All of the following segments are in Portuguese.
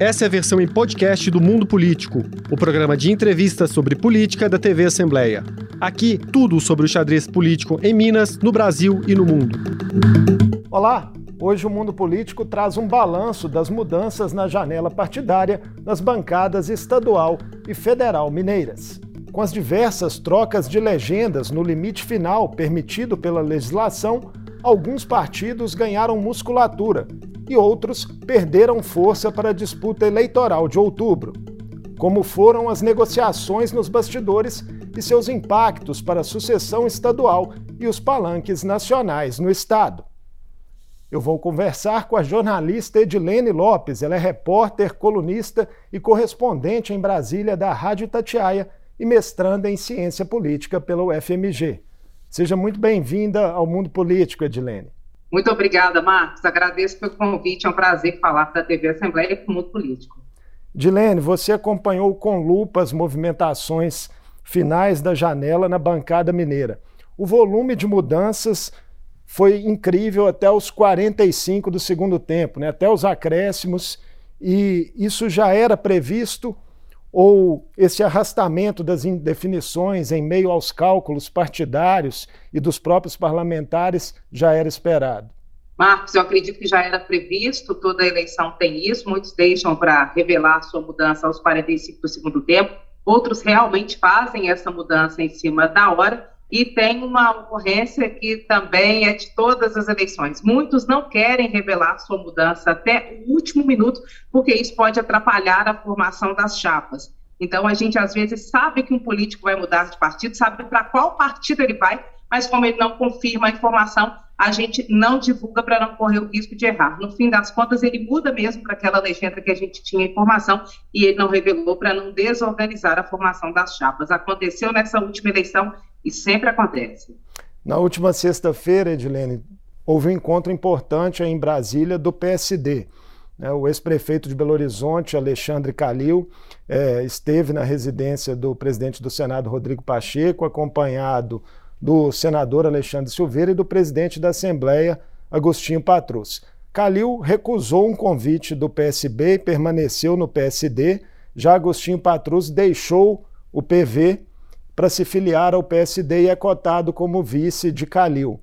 Essa é a versão em podcast do Mundo Político, o programa de entrevistas sobre política da TV Assembleia. Aqui, tudo sobre o xadrez político em Minas, no Brasil e no mundo. Olá! Hoje o Mundo Político traz um balanço das mudanças na janela partidária nas bancadas estadual e federal mineiras. Com as diversas trocas de legendas no limite final permitido pela legislação, alguns partidos ganharam musculatura e outros perderam força para a disputa eleitoral de outubro. Como foram as negociações nos bastidores e seus impactos para a sucessão estadual e os palanques nacionais no Estado. Eu vou conversar com a jornalista Edilene Lopes. Ela é repórter, colunista e correspondente em Brasília da Rádio Tatiaia e mestranda em ciência política pela UFMG. Seja muito bem-vinda ao mundo político, Edilene. Muito obrigada, Marcos. Agradeço pelo convite. É um prazer falar da TV Assembleia com o mundo político. Dilene, você acompanhou com lupa as movimentações finais da janela na bancada mineira. O volume de mudanças foi incrível até os 45 do segundo tempo, né? até os acréscimos, e isso já era previsto ou esse arrastamento das indefinições em meio aos cálculos partidários e dos próprios parlamentares já era esperado? Marcos, eu acredito que já era previsto, toda eleição tem isso, muitos deixam para revelar sua mudança aos 45 do segundo tempo, outros realmente fazem essa mudança em cima da hora, e tem uma ocorrência que também é de todas as eleições. Muitos não querem revelar sua mudança até o último minuto, porque isso pode atrapalhar a formação das chapas. Então, a gente às vezes sabe que um político vai mudar de partido, sabe para qual partido ele vai, mas como ele não confirma a informação, a gente não divulga para não correr o risco de errar. No fim das contas, ele muda mesmo para aquela legenda que a gente tinha informação e ele não revelou para não desorganizar a formação das chapas. Aconteceu nessa última eleição e sempre acontece. Na última sexta-feira, Edilene, houve um encontro importante em Brasília do PSD. Né? O ex-prefeito de Belo Horizonte, Alexandre Calil, é, esteve na residência do presidente do Senado, Rodrigo Pacheco, acompanhado do senador Alexandre Silveira e do presidente da Assembleia, Agostinho Patrus. Calil recusou um convite do PSB e permaneceu no PSD. Já Agostinho Patrus deixou o PV para se filiar ao PSD e é cotado como vice de Calil.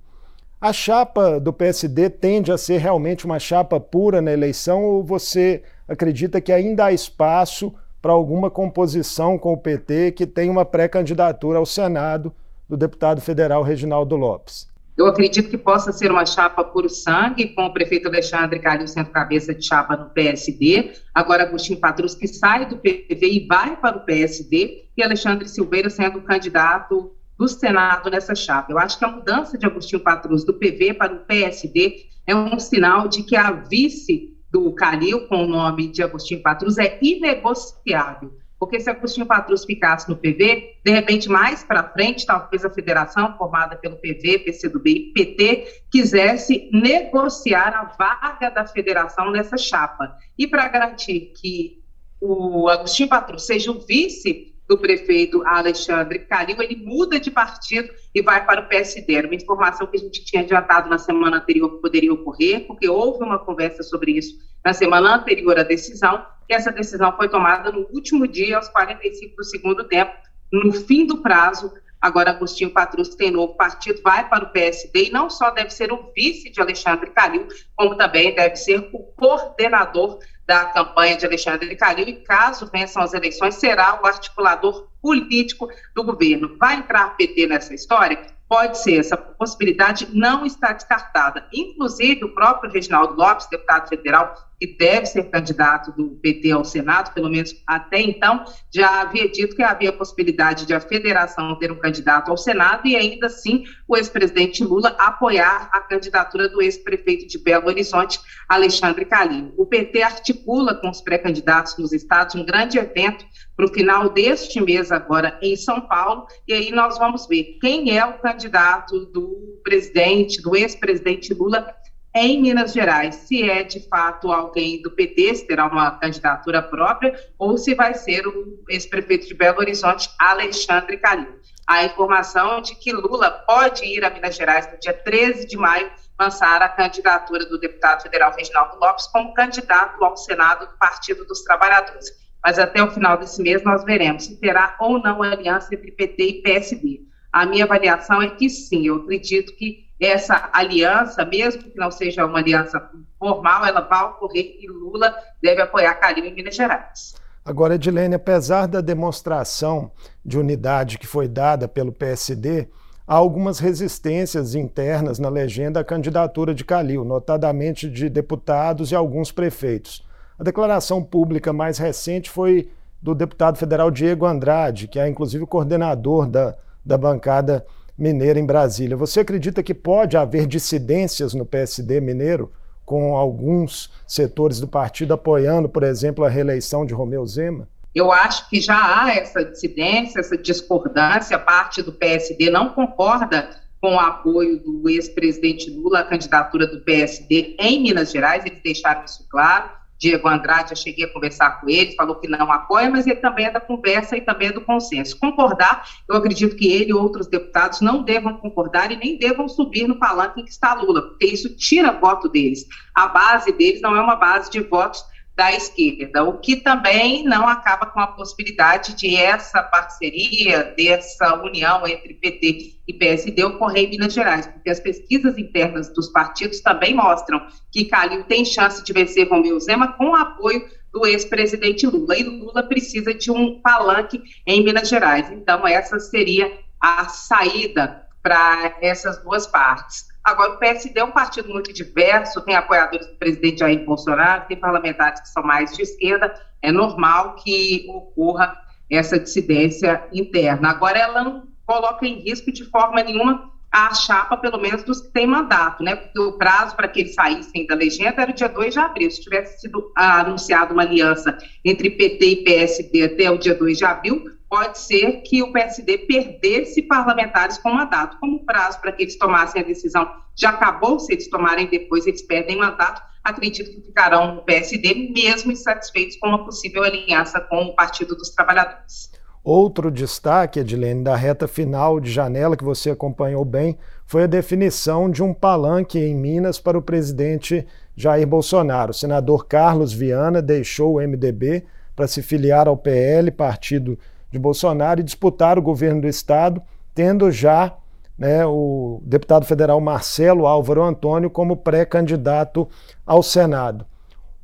A chapa do PSD tende a ser realmente uma chapa pura na eleição ou você acredita que ainda há espaço para alguma composição com o PT que tem uma pré-candidatura ao Senado do deputado federal Reginaldo Lopes? Eu acredito que possa ser uma chapa por sangue, com o prefeito Alexandre Calil sendo cabeça de chapa no PSD, agora Agostinho Patrus que sai do PV e vai para o PSD, e Alexandre Silveira sendo candidato do Senado nessa chapa. Eu acho que a mudança de Agostinho Patrus do PV para o PSD é um sinal de que a vice do Calil, com o nome de Agostinho Patrus, é inegociável. Porque se Agostinho Patrus ficasse no PV, de repente, mais para frente, talvez a federação, formada pelo PV, PCdoB e PT, quisesse negociar a vaga da federação nessa chapa. E para garantir que o Agostinho Patrus seja o vice do prefeito Alexandre Calil, ele muda de partido e vai para o PSD. Era uma informação que a gente tinha adiantado na semana anterior que poderia ocorrer, porque houve uma conversa sobre isso na semana anterior à decisão, e essa decisão foi tomada no último dia, aos 45 do segundo tempo, no fim do prazo. Agora, Agostinho Patrus tem novo partido, vai para o PSD e não só deve ser o vice de Alexandre Calil, como também deve ser o coordenador da campanha de Alexandre Calil e, caso vençam as eleições, será o articulador político do governo. Vai entrar PT nessa história? Pode ser, essa possibilidade não está descartada. Inclusive, o próprio Reginaldo Lopes, deputado federal, que deve ser candidato do PT ao Senado, pelo menos até então, já havia dito que havia possibilidade de a federação ter um candidato ao Senado e ainda assim o ex-presidente Lula apoiar a candidatura do ex-prefeito de Belo Horizonte, Alexandre Calil. O PT articula com os pré-candidatos nos estados um grande evento para o final deste mês agora em São Paulo, e aí nós vamos ver quem é o candidato do presidente, do ex-presidente Lula em Minas Gerais, se é de fato alguém do PT, se terá uma candidatura própria, ou se vai ser o ex-prefeito de Belo Horizonte, Alexandre Calil. A informação de que Lula pode ir a Minas Gerais no dia 13 de maio lançar a candidatura do deputado federal Reginaldo Lopes como candidato ao Senado do Partido dos Trabalhadores. Mas até o final desse mês nós veremos se terá ou não aliança entre PT e PSD. A minha avaliação é que sim, eu acredito que essa aliança, mesmo que não seja uma aliança formal, ela vai ocorrer e Lula deve apoiar Calil em Minas Gerais. Agora, Edilene, apesar da demonstração de unidade que foi dada pelo PSD, há algumas resistências internas na legenda à candidatura de Calil, notadamente de deputados e alguns prefeitos. A declaração pública mais recente foi do deputado federal Diego Andrade, que é inclusive o coordenador da, da bancada mineira em Brasília. Você acredita que pode haver dissidências no PSD mineiro, com alguns setores do partido apoiando, por exemplo, a reeleição de Romeu Zema? Eu acho que já há essa dissidência, essa discordância, parte do PSD não concorda com o apoio do ex-presidente Lula à candidatura do PSD em Minas Gerais, eles deixaram isso claro. Diego Andrade, eu cheguei a conversar com ele, falou que não apoia, mas ele também é da conversa e também é do consenso. Concordar, eu acredito que ele e outros deputados não devam concordar e nem devam subir no palanque em que está Lula, porque isso tira voto deles. A base deles não é uma base de votos da esquerda, o que também não acaba com a possibilidade de essa parceria, dessa união entre PT e PSD ocorrer em Minas Gerais, porque as pesquisas internas dos partidos também mostram que Calil tem chance de vencer Romeu Zema com o apoio do ex-presidente Lula, e Lula precisa de um palanque em Minas Gerais. Então, essa seria a saída para essas duas partes. Agora, o PSD é um partido muito diverso, tem apoiadores do presidente Jair Bolsonaro, tem parlamentares que são mais de esquerda, é normal que ocorra essa dissidência interna. Agora, ela não coloca em risco de forma nenhuma a chapa, pelo menos dos que têm mandato, né? Porque o prazo para que eles saíssem da legenda era o dia 2 de abril. Se tivesse sido anunciada uma aliança entre PT e PSD até o dia 2 de abril, pode ser que o PSD perdesse parlamentares com mandato. Como o prazo para que eles tomassem a decisão já acabou, se eles tomarem depois, eles perdem mandato, acredito que ficarão no PSD, mesmo insatisfeitos com uma possível aliança com o Partido dos Trabalhadores. Outro destaque, Edilene, da reta final de janela, que você acompanhou bem, foi a definição de um palanque em Minas para o presidente Jair Bolsonaro. O senador Carlos Viana deixou o MDB para se filiar ao PL, partido de Bolsonaro, e disputar o governo do Estado, tendo já né, o deputado federal Marcelo Álvaro Antônio como pré-candidato ao Senado.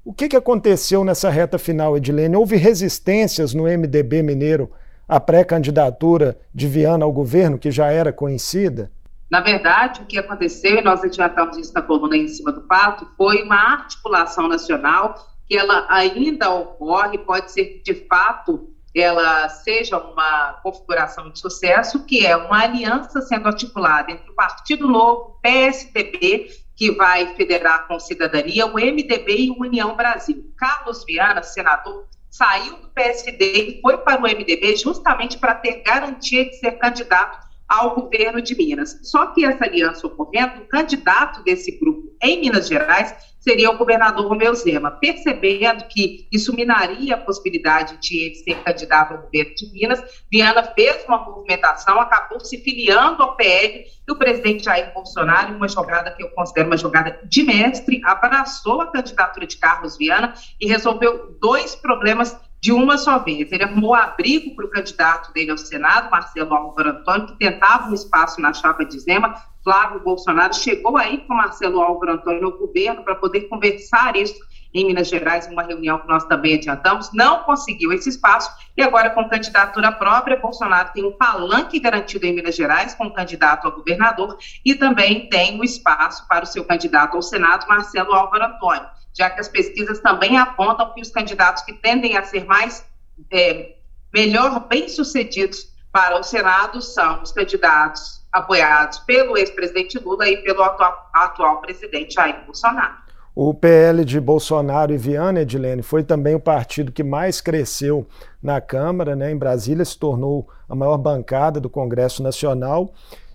O que, que aconteceu nessa reta final, Edilene? Houve resistências no MDB mineiro a pré-candidatura de Viana ao governo, que já era conhecida? Na verdade, o que aconteceu, e nós adiantamos isso na coluna em cima do fato, foi uma articulação nacional que ela ainda ocorre, pode ser de fato ela seja uma configuração de sucesso, que é uma aliança sendo articulada entre o Partido Novo, PSDB, que vai federar com cidadania, o MDB e o União Brasil. Carlos Viana, senador, saiu do PSD e foi para o MDB justamente para ter garantia de ser candidato ao governo de Minas. Só que essa aliança ocorrendo, o candidato desse grupo em Minas Gerais seria o governador Romeu Zema, percebendo que isso minaria a possibilidade de ele ser candidato ao governo de Minas, Viana fez uma movimentação, acabou se filiando ao PL e o presidente Jair Bolsonaro, uma jogada que eu considero uma jogada de mestre, abraçou a candidatura de Carlos Viana e resolveu dois problemas de uma só vez. Ele arrumou abrigo para o candidato dele ao Senado, Marcelo Álvaro Antônio, que tentava um espaço na chapa de Zema. Flávio Bolsonaro chegou aí com Marcelo Álvaro Antônio no governo para poder conversar isso em Minas Gerais, uma reunião que nós também adiantamos, não conseguiu esse espaço e agora com candidatura própria, Bolsonaro tem um palanque garantido em Minas Gerais com o candidato a governador e também tem o um espaço para o seu candidato ao Senado, Marcelo Álvaro Antônio já que as pesquisas também apontam que os candidatos que tendem a ser mais é, melhor bem-sucedidos para o Senado são os candidatos apoiados pelo ex-presidente Lula e pelo atual, atual presidente Jair Bolsonaro. O PL de Bolsonaro e Viana Edilene foi também o partido que mais cresceu na Câmara, né? Em Brasília se tornou a maior bancada do Congresso Nacional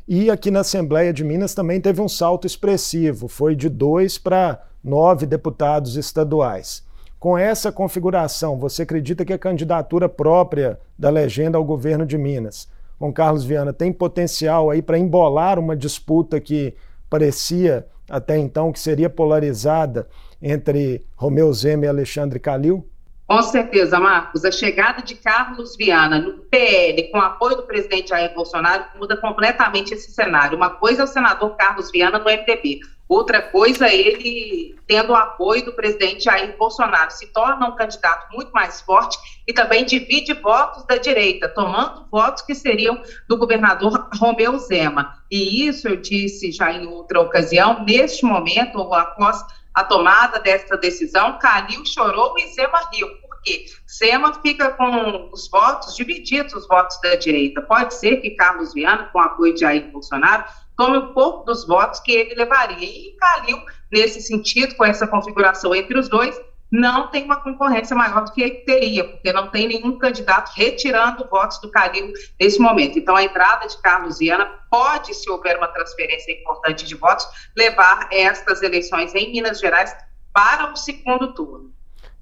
E aqui na Assembleia de Minas também teve um salto expressivo, foi de dois para nove deputados estaduais. Com essa configuração, você acredita que a candidatura própria da legenda ao governo de Minas, com Carlos Viana, tem potencial aí para embolar uma disputa que parecia até então que seria polarizada entre Romeu Zema e Alexandre Calil? Com certeza, Marcos. A chegada de Carlos Viana no PL, com apoio do presidente Jair Bolsonaro, muda completamente esse cenário. Uma coisa é o senador Carlos Viana no MDB, outra coisa ele tendo o apoio do presidente Jair Bolsonaro. Se torna um candidato muito mais forte e também divide votos da direita, tomando votos que seriam do governador Romeu Zema. E isso eu disse já em outra ocasião, neste momento, ou após a tomada dessa decisão, Calil chorou e Zema riu porque Sema fica com os votos divididos, os votos da direita. Pode ser que Carlos Viana, com apoio de Jair Bolsonaro, tome um pouco dos votos que ele levaria. E Calil, nesse sentido, com essa configuração entre os dois, não tem uma concorrência maior do que ele teria, porque não tem nenhum candidato retirando votos do Calil nesse momento. Então, a entrada de Carlos Viana pode, se houver uma transferência importante de votos, levar estas eleições em Minas Gerais para o segundo turno.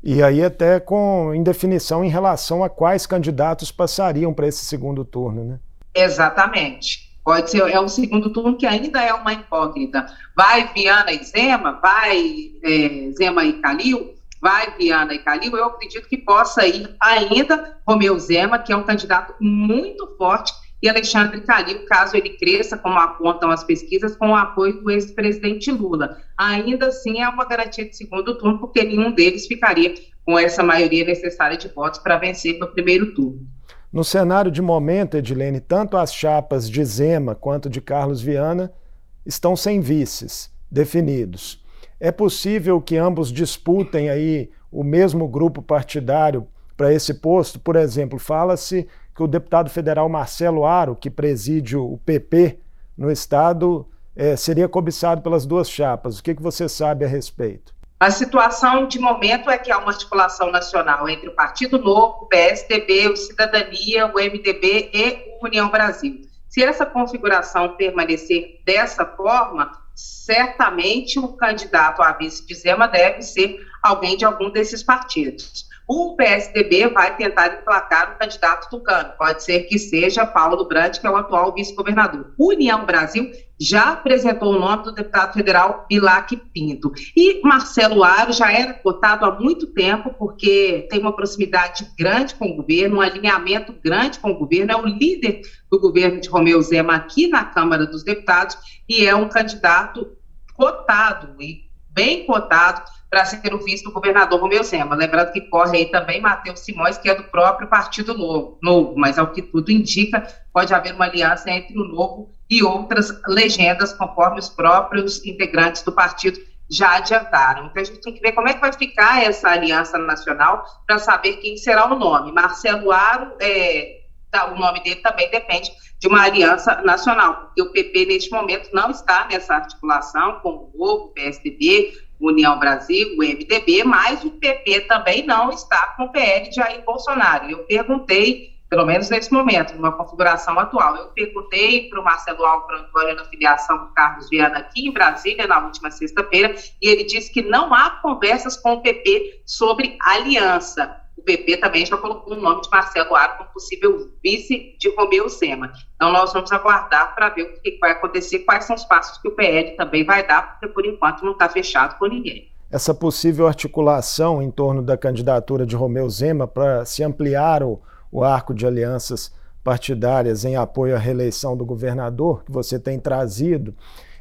E aí até com indefinição em relação a quais candidatos passariam para esse segundo turno, né? Exatamente. Pode ser, é um segundo turno que ainda é uma incógnita. Vai Viana e Zema, vai é, Zema e Calil, vai Viana e Calil, eu acredito que possa ir ainda Romeu Zema, que é um candidato muito forte e Alexandre Calil, caso ele cresça, como apontam as pesquisas, com o apoio do ex-presidente Lula. Ainda assim, é uma garantia de segundo turno, porque nenhum deles ficaria com essa maioria necessária de votos para vencer no primeiro turno. No cenário de momento, Edilene, tanto as chapas de Zema quanto de Carlos Viana estão sem vices definidos. É possível que ambos disputem aí o mesmo grupo partidário para esse posto? Por exemplo, fala-se que o deputado federal Marcelo Aro, que preside o PP no Estado, é, seria cobiçado pelas duas chapas. O que, que você sabe a respeito? A situação de momento é que há uma articulação nacional entre o Partido Novo, o PSDB, o Cidadania, o MDB e o União Brasil. Se essa configuração permanecer dessa forma, certamente o candidato a vice de Zema deve ser alguém de algum desses partidos. O PSDB vai tentar emplacar o candidato tucano. Pode ser que seja Paulo Brandt, que é o atual vice-governador. União Brasil já apresentou o nome do deputado federal Bilac Pinto. E Marcelo Aro já era cotado há muito tempo, porque tem uma proximidade grande com o governo, um alinhamento grande com o governo, é o líder do governo de Romeu Zema aqui na Câmara dos Deputados e é um candidato cotado e bem cotado para ser o vice do governador Romeu Zema. Lembrando que corre aí também Matheus Simões, que é do próprio Partido Novo, novo, mas ao que tudo indica, pode haver uma aliança entre o Novo e outras legendas, conforme os próprios integrantes do partido já adiantaram. Então a gente tem que ver como é que vai ficar essa aliança nacional para saber quem será o nome. Marcelo Aro, é, tá, o nome dele também depende de uma aliança nacional, porque o PP neste momento não está nessa articulação com o Novo, PSDB, União Brasil, o MDB, mas o PP também não está com o PL de Jair Bolsonaro. Eu perguntei, pelo menos nesse momento, numa configuração atual, eu perguntei para o Marcelo Álvaro Antônio na filiação do Carlos Viana aqui em Brasília, na última sexta-feira, e ele disse que não há conversas com o PP sobre aliança o PP também já colocou o nome de Marcelo Aro como possível vice de Romeu Sema. Então, nós vamos aguardar para ver o que vai acontecer, quais são os passos que o PL também vai dar, porque por enquanto não está fechado com ninguém. Essa possível articulação em torno da candidatura de Romeu Zema para se ampliar o, o arco de alianças partidárias em apoio à reeleição do governador, que você tem trazido,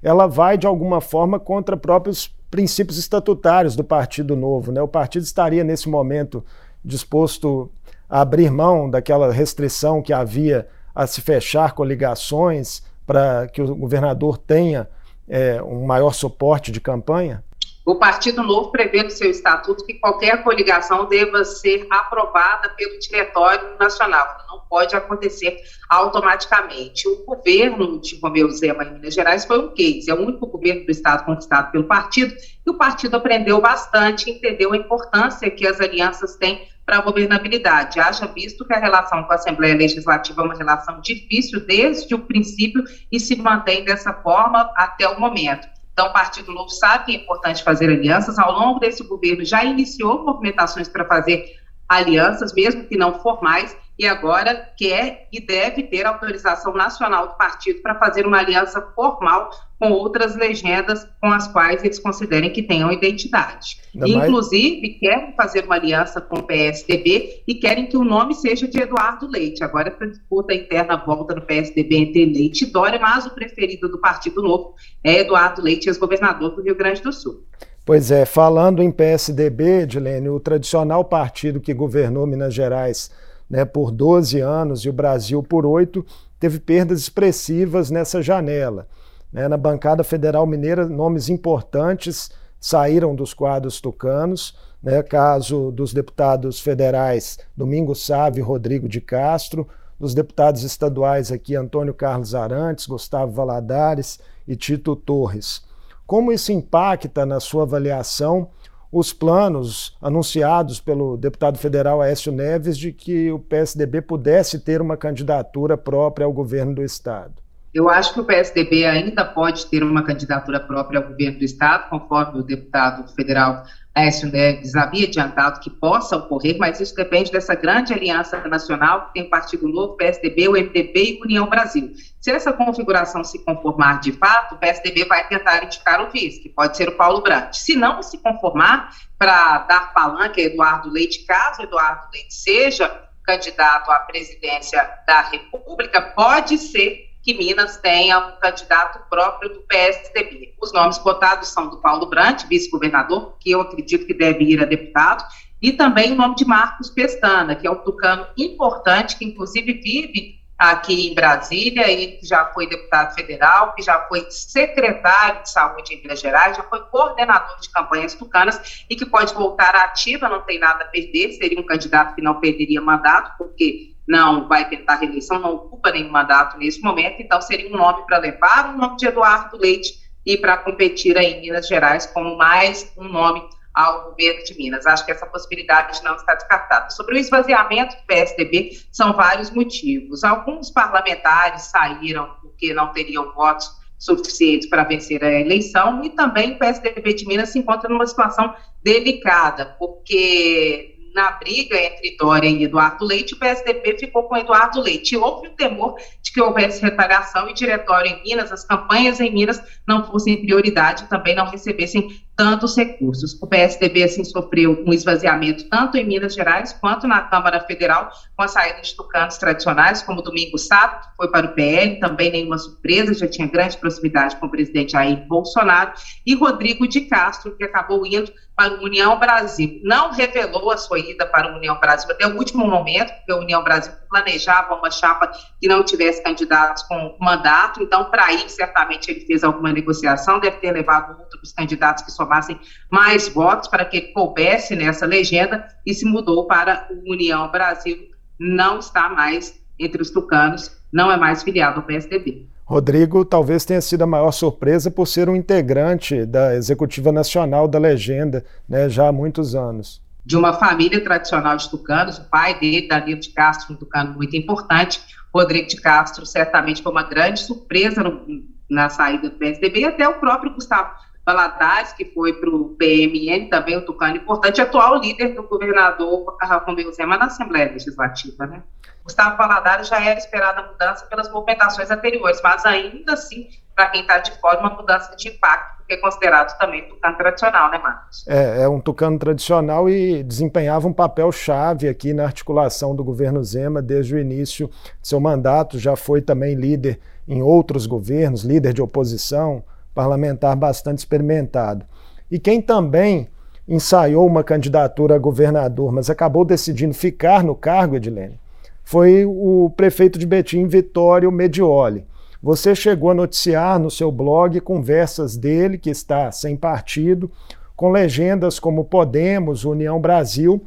ela vai de alguma forma contra próprios princípios estatutários do Partido Novo. Né? O partido estaria nesse momento disposto a abrir mão daquela restrição que havia a se fechar coligações para que o governador tenha é, um maior suporte de campanha? O Partido Novo prevê no seu estatuto que qualquer coligação deva ser aprovada pelo Diretório Nacional. Não pode acontecer automaticamente. O governo de Romeu Zema em Minas Gerais foi um case, é o único governo do Estado conquistado pelo partido, e o partido aprendeu bastante, entendeu a importância que as alianças têm para a governabilidade. Haja visto que a relação com a Assembleia Legislativa é uma relação difícil desde o princípio e se mantém dessa forma até o momento. Então, o Partido Novo sabe que é importante fazer alianças. Ao longo desse governo, já iniciou movimentações para fazer alianças, mesmo que não formais, e agora quer e deve ter autorização nacional do partido para fazer uma aliança formal com outras legendas com as quais eles considerem que tenham identidade. Inclusive, mais... querem fazer uma aliança com o PSDB e querem que o nome seja de Eduardo Leite. Agora, para disputa interna volta no PSDB entre Leite e Dória, mas o preferido do Partido Novo é Eduardo Leite, ex-governador do Rio Grande do Sul. Pois é, falando em PSDB, Dilene, o tradicional partido que governou Minas Gerais né, por 12 anos e o Brasil por oito, teve perdas expressivas nessa janela. Né? Na bancada federal mineira, nomes importantes saíram dos quadros tucanos, né? caso dos deputados federais Domingos Sávio e Rodrigo de Castro, dos deputados estaduais aqui Antônio Carlos Arantes, Gustavo Valadares e Tito Torres. Como isso impacta na sua avaliação os planos anunciados pelo deputado federal Aécio Neves de que o PSDB pudesse ter uma candidatura própria ao governo do Estado? Eu acho que o PSDB ainda pode ter uma candidatura própria ao governo do Estado, conforme o deputado federal Aécio Neves havia adiantado que possa ocorrer, mas isso depende dessa grande aliança nacional que tem Partido Novo, PSDB, o MDB e União Brasil. Se essa configuração se conformar de fato, o PSDB vai tentar indicar o vice, que pode ser o Paulo Brandt. Se não se conformar, para dar palanque a Eduardo Leite, caso Eduardo Leite seja candidato à presidência da República, pode ser que Minas tenha um candidato próprio do PSDB. Os nomes cotados são do Paulo Brandt, vice-governador, que eu acredito que deve ir a deputado, e também o nome de Marcos Pestana, que é um tucano importante, que inclusive vive aqui em Brasília, e já foi deputado federal, que já foi secretário de saúde em Minas Gerais, já foi coordenador de campanhas tucanas e que pode voltar ativa, não tem nada a perder, seria um candidato que não perderia mandato, porque não vai tentar reeleição, não ocupa nenhum mandato nesse momento, então seria um nome para levar o nome de Eduardo Leite e para competir aí em Minas Gerais como mais um nome ao governo de Minas. Acho que essa possibilidade não está descartada. Sobre o esvaziamento do PSDB, são vários motivos. Alguns parlamentares saíram porque não teriam votos suficientes para vencer a eleição e também o PSDB de Minas se encontra numa situação delicada, porque na briga entre Dória e Eduardo Leite, o PSDB ficou com Eduardo Leite. Houve o temor de que houvesse retaliação e diretório em Minas, as campanhas em Minas não fossem prioridade, também não recebessem tantos recursos. O PSDB, assim, sofreu um esvaziamento tanto em Minas Gerais quanto na Câmara Federal, com a saída de tucanos tradicionais, como Domingo Sá, que foi para o PL, também nenhuma surpresa, já tinha grande proximidade com o presidente Jair Bolsonaro, e Rodrigo de Castro, que acabou indo para o União Brasil. Não revelou a sua ida para o União Brasil até o último momento, porque a União Brasil planejava uma chapa que não tivesse candidatos com mandato, então, para ir, certamente ele fez alguma negociação, deve ter levado outros candidatos que somassem mais votos para que coubesse nessa legenda e se mudou para o União Brasil, não está mais entre os tucanos, não é mais filiado ao PSDB. Rodrigo talvez tenha sido a maior surpresa por ser um integrante da Executiva Nacional da Legenda, né, já há muitos anos. De uma família tradicional de tucanos, o pai dele, Danilo de Castro, um tucano muito importante, Rodrigo de Castro certamente foi uma grande surpresa no, na saída do PSDB, e até o próprio Gustavo Valadares, que foi para o PMN, também um tucano importante, atual líder do governador Romeu Zema na Assembleia Legislativa, né? Gustavo Valadares já era esperada a mudança pelas movimentações anteriores, mas ainda assim, para quem está de fora, uma mudança de impacto, porque é considerado também tucano tradicional, né, Marcos? É, é um tucano tradicional e desempenhava um papel chave aqui na articulação do governo Zema desde o início de seu mandato, já foi também líder em outros governos, líder de oposição, parlamentar bastante experimentado. E quem também ensaiou uma candidatura a governador, mas acabou decidindo ficar no cargo, Edilene, foi o prefeito de Betim, Vitório Medioli. Você chegou a noticiar no seu blog conversas dele, que está sem partido, com legendas como Podemos, União Brasil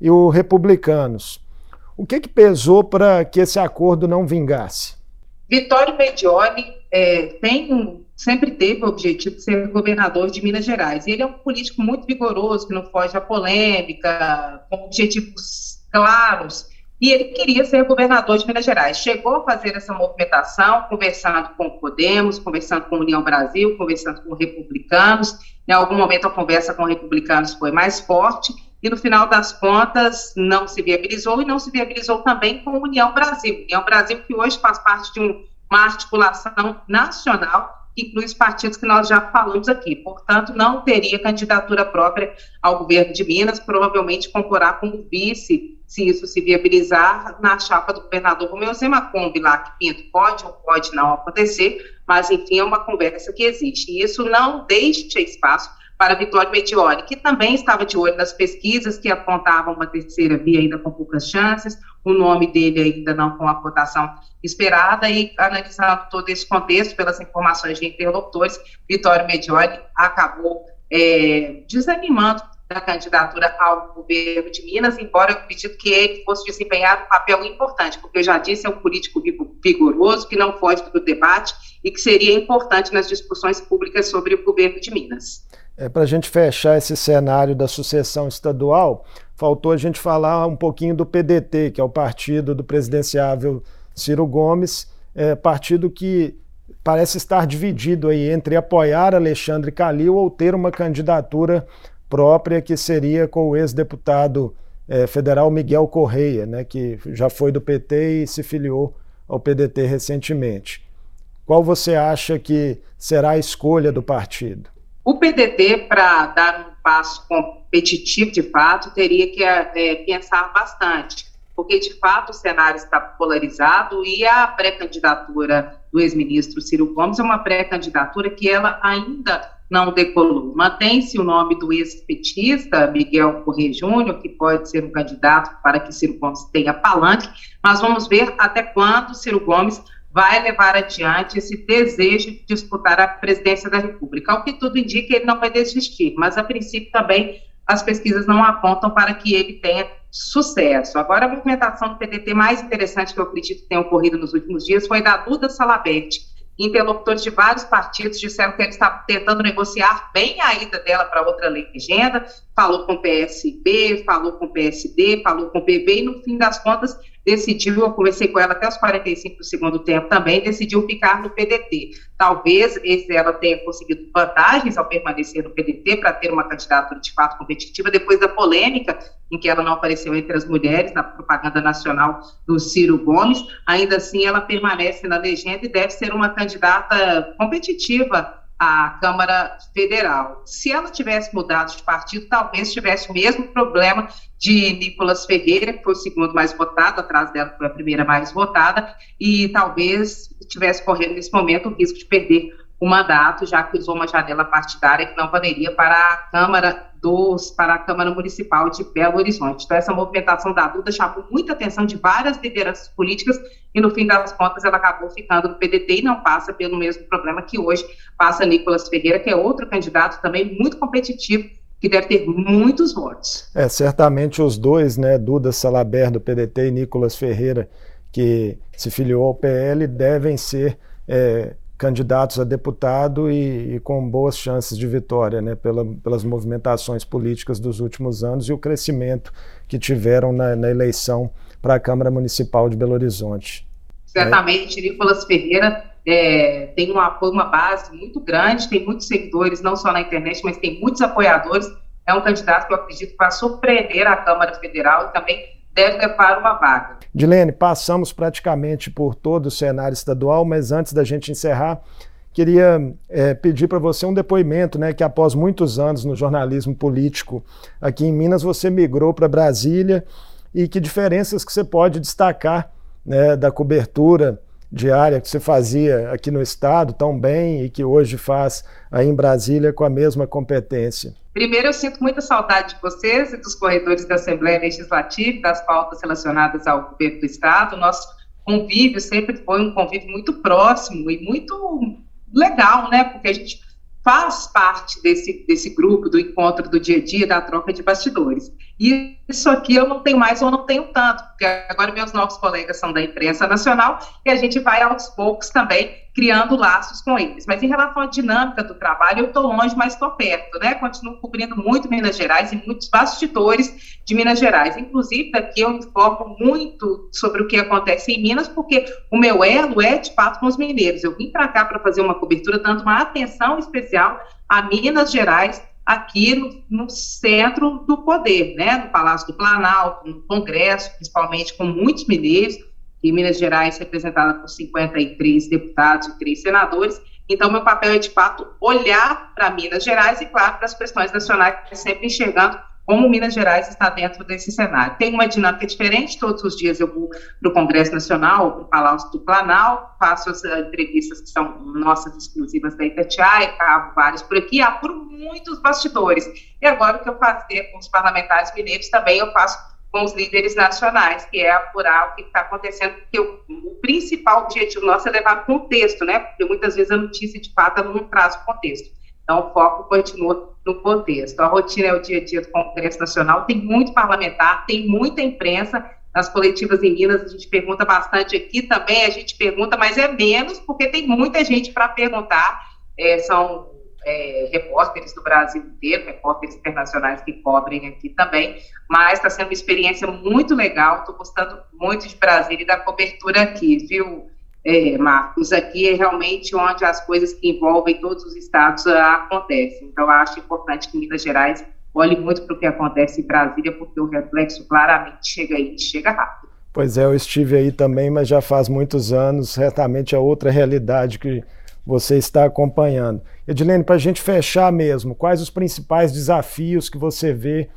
e o Republicanos. O que, que pesou para que esse acordo não vingasse? Vitório Medioli é, tem sempre teve o objetivo de ser governador de Minas Gerais. Ele é um político muito vigoroso, que não foge à polêmica, com objetivos claros e ele queria ser governador de Minas Gerais. Chegou a fazer essa movimentação, conversando com o Podemos, conversando com a União Brasil, conversando com republicanos. Em algum momento a conversa com republicanos foi mais forte e no final das contas não se viabilizou e não se viabilizou também com a União Brasil. União Brasil que hoje faz parte de um, uma articulação nacional que inclui os partidos que nós já falamos aqui. Portanto, não teria candidatura própria ao governo de Minas, provavelmente concorrerá como vice, se isso se viabilizar, na chapa do governador Romeu Zema Kombi lá, que Pinto pode ou pode não acontecer, mas, enfim, é uma conversa que existe. E isso não deixa espaço para Vitório Mediori, que também estava de olho nas pesquisas que apontavam uma terceira via ainda com poucas chances, o nome dele ainda não com a votação esperada, e analisando todo esse contexto, pelas informações de interlocutores, Vitório Mediori acabou é, desanimando da candidatura ao governo de Minas, embora eu acredito que ele fosse desempenhar um papel importante, porque eu já disse, é um político vigoroso, que não foge do debate e que seria importante nas discussões públicas sobre o governo de Minas. É, Para a gente fechar esse cenário da sucessão estadual, faltou a gente falar um pouquinho do PDT, que é o partido do presidenciável Ciro Gomes, é, partido que parece estar dividido aí entre apoiar Alexandre Calil ou ter uma candidatura própria que seria com o ex-deputado é, federal Miguel Correia, né, que já foi do PT e se filiou ao PDT recentemente. Qual você acha que será a escolha do partido? O PDT, para dar um passo competitivo de fato, teria que é, pensar bastante, porque de fato o cenário está polarizado e a pré-candidatura do ex-ministro Ciro Gomes é uma pré-candidatura que ela ainda não decolou. Mantém-se o nome do ex-petista Miguel Corrêa Júnior, que pode ser um candidato para que Ciro Gomes tenha palanque, mas vamos ver até quando Ciro Gomes vai levar adiante esse desejo de disputar a presidência da República. Ao que tudo indica, ele não vai desistir, mas a princípio também as pesquisas não apontam para que ele tenha sucesso. Agora, a movimentação do PDT mais interessante que eu acredito que tenha ocorrido nos últimos dias foi da Duda Salabete, interlocutores de vários partidos disseram que ele estava tentando negociar bem a ida dela para outra legenda, falou com o PSB, falou com o PSD, falou com o PV, e no fim das contas decidiu, eu conversei com ela até os 45 do segundo tempo também, decidiu ficar no PDT. Talvez esse, ela tenha conseguido vantagens ao permanecer no PDT para ter uma candidatura de fato competitiva, depois da polêmica em que ela não apareceu entre as mulheres na propaganda nacional do Ciro Gomes, ainda assim ela permanece na legenda e deve ser uma candidata competitiva à Câmara Federal. Se ela tivesse mudado de partido, talvez tivesse o mesmo problema de Nicolas Ferreira, que foi o segundo mais votado, atrás dela foi a primeira mais votada, e talvez tivesse correndo nesse momento o risco de perder o mandato, já que usou uma janela partidária que não valeria para a Câmara dos, para a Câmara Municipal de Belo Horizonte. Então, essa movimentação da Duda chamou muita atenção de várias lideranças políticas e, no fim das contas, ela acabou ficando no PDT e não passa pelo mesmo problema que hoje passa Nicolas Ferreira, que é outro candidato também muito competitivo, que deve ter muitos votos. É, certamente os dois, né, Duda Salaber do PDT e Nicolas Ferreira, que se filiou ao PL, devem ser é, candidatos a deputado e, e, com boas chances de vitória, né, pela, pelas movimentações políticas dos últimos anos e o crescimento que tiveram na, na eleição para a Câmara Municipal de Belo Horizonte. Certamente, é. Nicolas Ferreira é, tem um apoio, uma base muito grande, tem muitos seguidores, não só na internet, mas tem muitos apoiadores. É um candidato que eu acredito vai surpreender a Câmara Federal e também deve levar uma vaga. Dilene, passamos praticamente por todo o cenário estadual, mas antes da gente encerrar, queria é, pedir para você um depoimento, né, que após muitos anos no jornalismo político aqui em Minas, você migrou para Brasília e que diferenças que você pode destacar né, da cobertura diária que você fazia aqui no estado tão bem e que hoje faz aí em Brasília com a mesma competência? Primeiro, eu sinto muita saudade de vocês e dos corredores da Assembleia Legislativa, das pautas relacionadas ao governo do estado. Nosso convívio sempre foi um convívio muito próximo e muito legal, né? Porque a gente faz parte desse, desse grupo, do encontro do dia a dia, da troca de bastidores. E isso aqui eu não tenho mais ou não tenho tanto, porque agora meus novos colegas são da imprensa nacional e a gente vai aos poucos também criando laços com eles. Mas em relação à dinâmica do trabalho, eu estou longe, mas estou perto, né? Continuo cobrindo muito Minas Gerais e muitos bastidores de Minas Gerais. Inclusive, daqui eu informo muito sobre o que acontece em Minas, porque o meu elo é de fato com os mineiros. Eu vim para cá para fazer uma cobertura, dando uma atenção especial a Minas Gerais, aqui no, no, centro do poder, né, no Palácio do Planalto, no Congresso, principalmente com muitos mineiros, e Minas Gerais representada por 53 deputados e três senadores. Então, meu papel é, de fato, olhar para Minas Gerais e, claro, para as questões nacionais, sempre enxergando como Minas Gerais está dentro desse cenário. Tem uma dinâmica diferente, todos os dias eu vou para o Congresso Nacional, para o Palácio do Planalto, faço as uh, entrevistas que são nossas exclusivas da Itatiaia, cavo vários por aqui, apuro muitos bastidores. E agora o que eu faço com os parlamentares mineiros também eu faço com os líderes nacionais, que é apurar o que está acontecendo, porque o, o, principal objetivo nosso é levar contexto, né? Porque muitas vezes a notícia de fato não traz o contexto. Então, o foco continua no contexto. A rotina é o dia a dia do Congresso Nacional, tem muito parlamentar, tem muita imprensa. Nas coletivas em Minas, a gente pergunta bastante aqui também, a gente pergunta, mas é menos, porque tem muita gente para perguntar. É, são é, repórteres do Brasil inteiro, repórteres internacionais que cobrem aqui também, mas está sendo uma experiência muito legal, estou gostando muito de Brasília e da cobertura aqui, viu, é, Marcos, aqui é realmente onde as coisas que envolvem todos os estados ah, acontecem. Então, acho importante que Minas Gerais olhe muito para o que acontece em Brasília, porque o reflexo claramente chega aí, chega rápido. Pois é, eu estive aí também, mas já faz muitos anos, certamente é outra realidade que você está acompanhando. Edilene, para a gente fechar mesmo, quais os principais desafios que você vê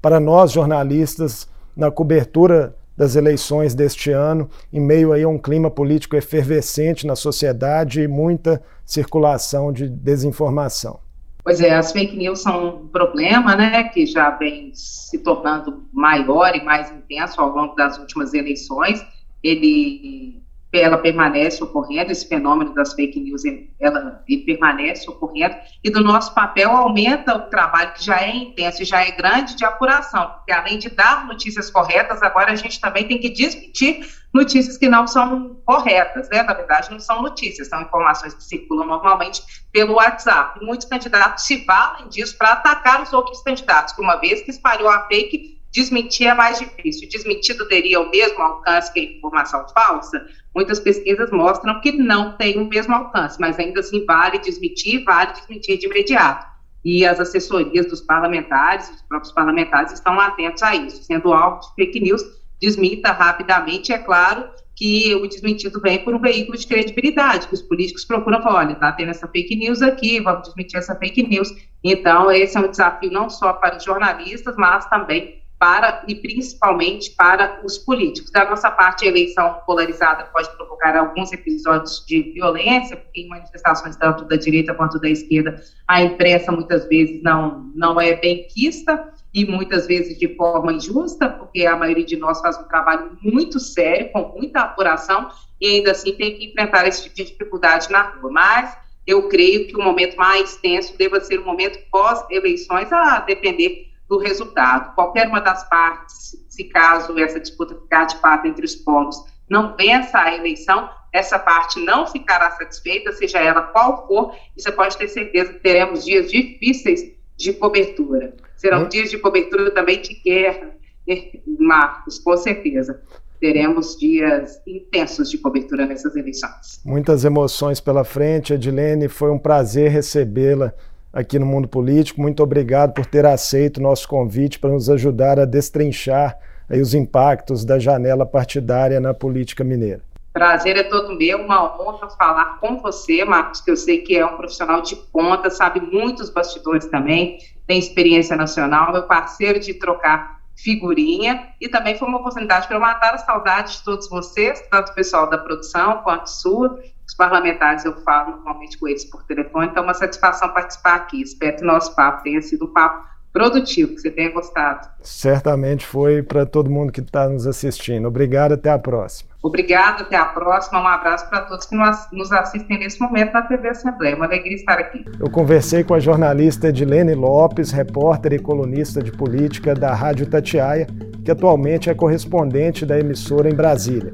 para nós jornalistas na cobertura das eleições deste ano, em meio aí a um clima político efervescente na sociedade e muita circulação de desinformação. Pois é, as fake news são um problema, né, que já vem se tornando maior e mais intenso ao longo das últimas eleições. Ele ela permanece ocorrendo, esse fenômeno das fake news, ela, permanece ocorrendo, e do nosso papel aumenta o trabalho que já é intenso e já é grande de apuração, porque além de dar notícias corretas, agora a gente também tem que desmentir notícias que não são corretas, né? Na verdade, não são notícias, são informações que circulam normalmente pelo WhatsApp. E muitos candidatos se valem disso para atacar os outros candidatos, que uma vez que espalhou a fake, desmentir é mais difícil. Desmentido teria o mesmo alcance que a informação falsa? Muitas pesquisas mostram que não tem o mesmo alcance, mas ainda assim vale desmentir, vale desmentir de imediato. E as assessorias dos parlamentares, os próprios parlamentares estão atentos a isso. Sendo alvo de fake news, desmita rapidamente. É claro que o desmentido vem por um veículo de credibilidade, que os políticos procuram falar, olha, está tendo essa fake news aqui, vamos desmentir essa fake news. Então, esse é um desafio não só para os jornalistas, mas também para e principalmente para os políticos. Da nossa parte, a eleição polarizada pode provocar alguns episódios de violência, porque em manifestações tanto da direita quanto da esquerda, a imprensa muitas vezes não, não é bem quista e muitas vezes de forma injusta, porque a maioria de nós faz um trabalho muito sério, com muita apuração, e ainda assim tem que enfrentar esse tipo de dificuldade na rua. Mas eu creio que o momento mais tenso deva ser o momento pós-eleições, a depender do resultado. Qualquer uma das partes, se caso essa disputa ficar de fato entre os polos, não vença a eleição, essa parte não ficará satisfeita, seja ela qual for, e você pode ter certeza que teremos dias difíceis de cobertura. Serão hum. dias de cobertura também de guerra, né, Marcos, com certeza. Teremos dias intensos de cobertura nessas eleições. Muitas emoções pela frente, Edilene. Foi um prazer recebê-la aqui no Mundo Político. Muito obrigado por ter aceito o nosso convite para nos ajudar a destrinchar os impactos da janela partidária na política mineira. Prazer é todo meu, uma honra falar com você, Marcos, que eu sei que é um profissional de ponta, sabe muitos bastidores também, tem experiência nacional, meu parceiro de trocar figurinha, e também foi uma oportunidade para eu matar a saudade de todos vocês, tanto o pessoal da produção quanto sua, os parlamentares eu falo normalmente com eles por telefone, então é uma satisfação participar aqui. Espero que o nosso papo tenha sido um papo produtivo, que você tenha gostado. Certamente foi para todo mundo que está nos assistindo. Obrigado, até a próxima. Obrigada, até a próxima. Um abraço para todos que nos assistem nesse momento na TV Assembleia. Uma alegria estar aqui. Eu conversei com a jornalista Edilene Lopes, repórter e colunista de política da Rádio Tatiaia, que atualmente é correspondente da emissora em Brasília.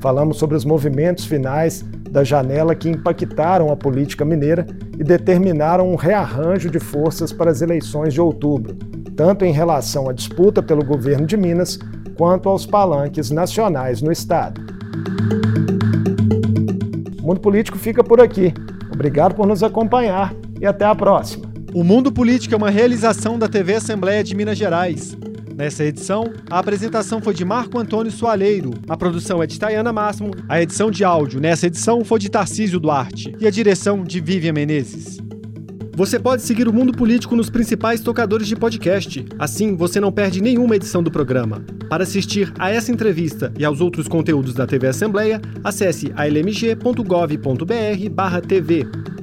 Falamos sobre os movimentos finais da janela que impactaram a política mineira e determinaram um rearranjo de forças para as eleições de outubro, tanto em relação à disputa pelo governo de Minas quanto aos palanques nacionais no Estado. O Mundo Político fica por aqui. Obrigado por nos acompanhar e até a próxima. O Mundo Político é uma realização da TV Assembleia de Minas Gerais. Nessa edição, a apresentação foi de Marco Antônio Soaleiro, a produção é de Tayana Máximo, a edição de áudio nessa edição foi de Tarcísio Duarte e a direção de Vivian Menezes. Você pode seguir o Mundo Político nos principais tocadores de podcast. Assim, você não perde nenhuma edição do programa. Para assistir a essa entrevista e aos outros conteúdos da TV Assembleia, acesse almg.gov.br/tv.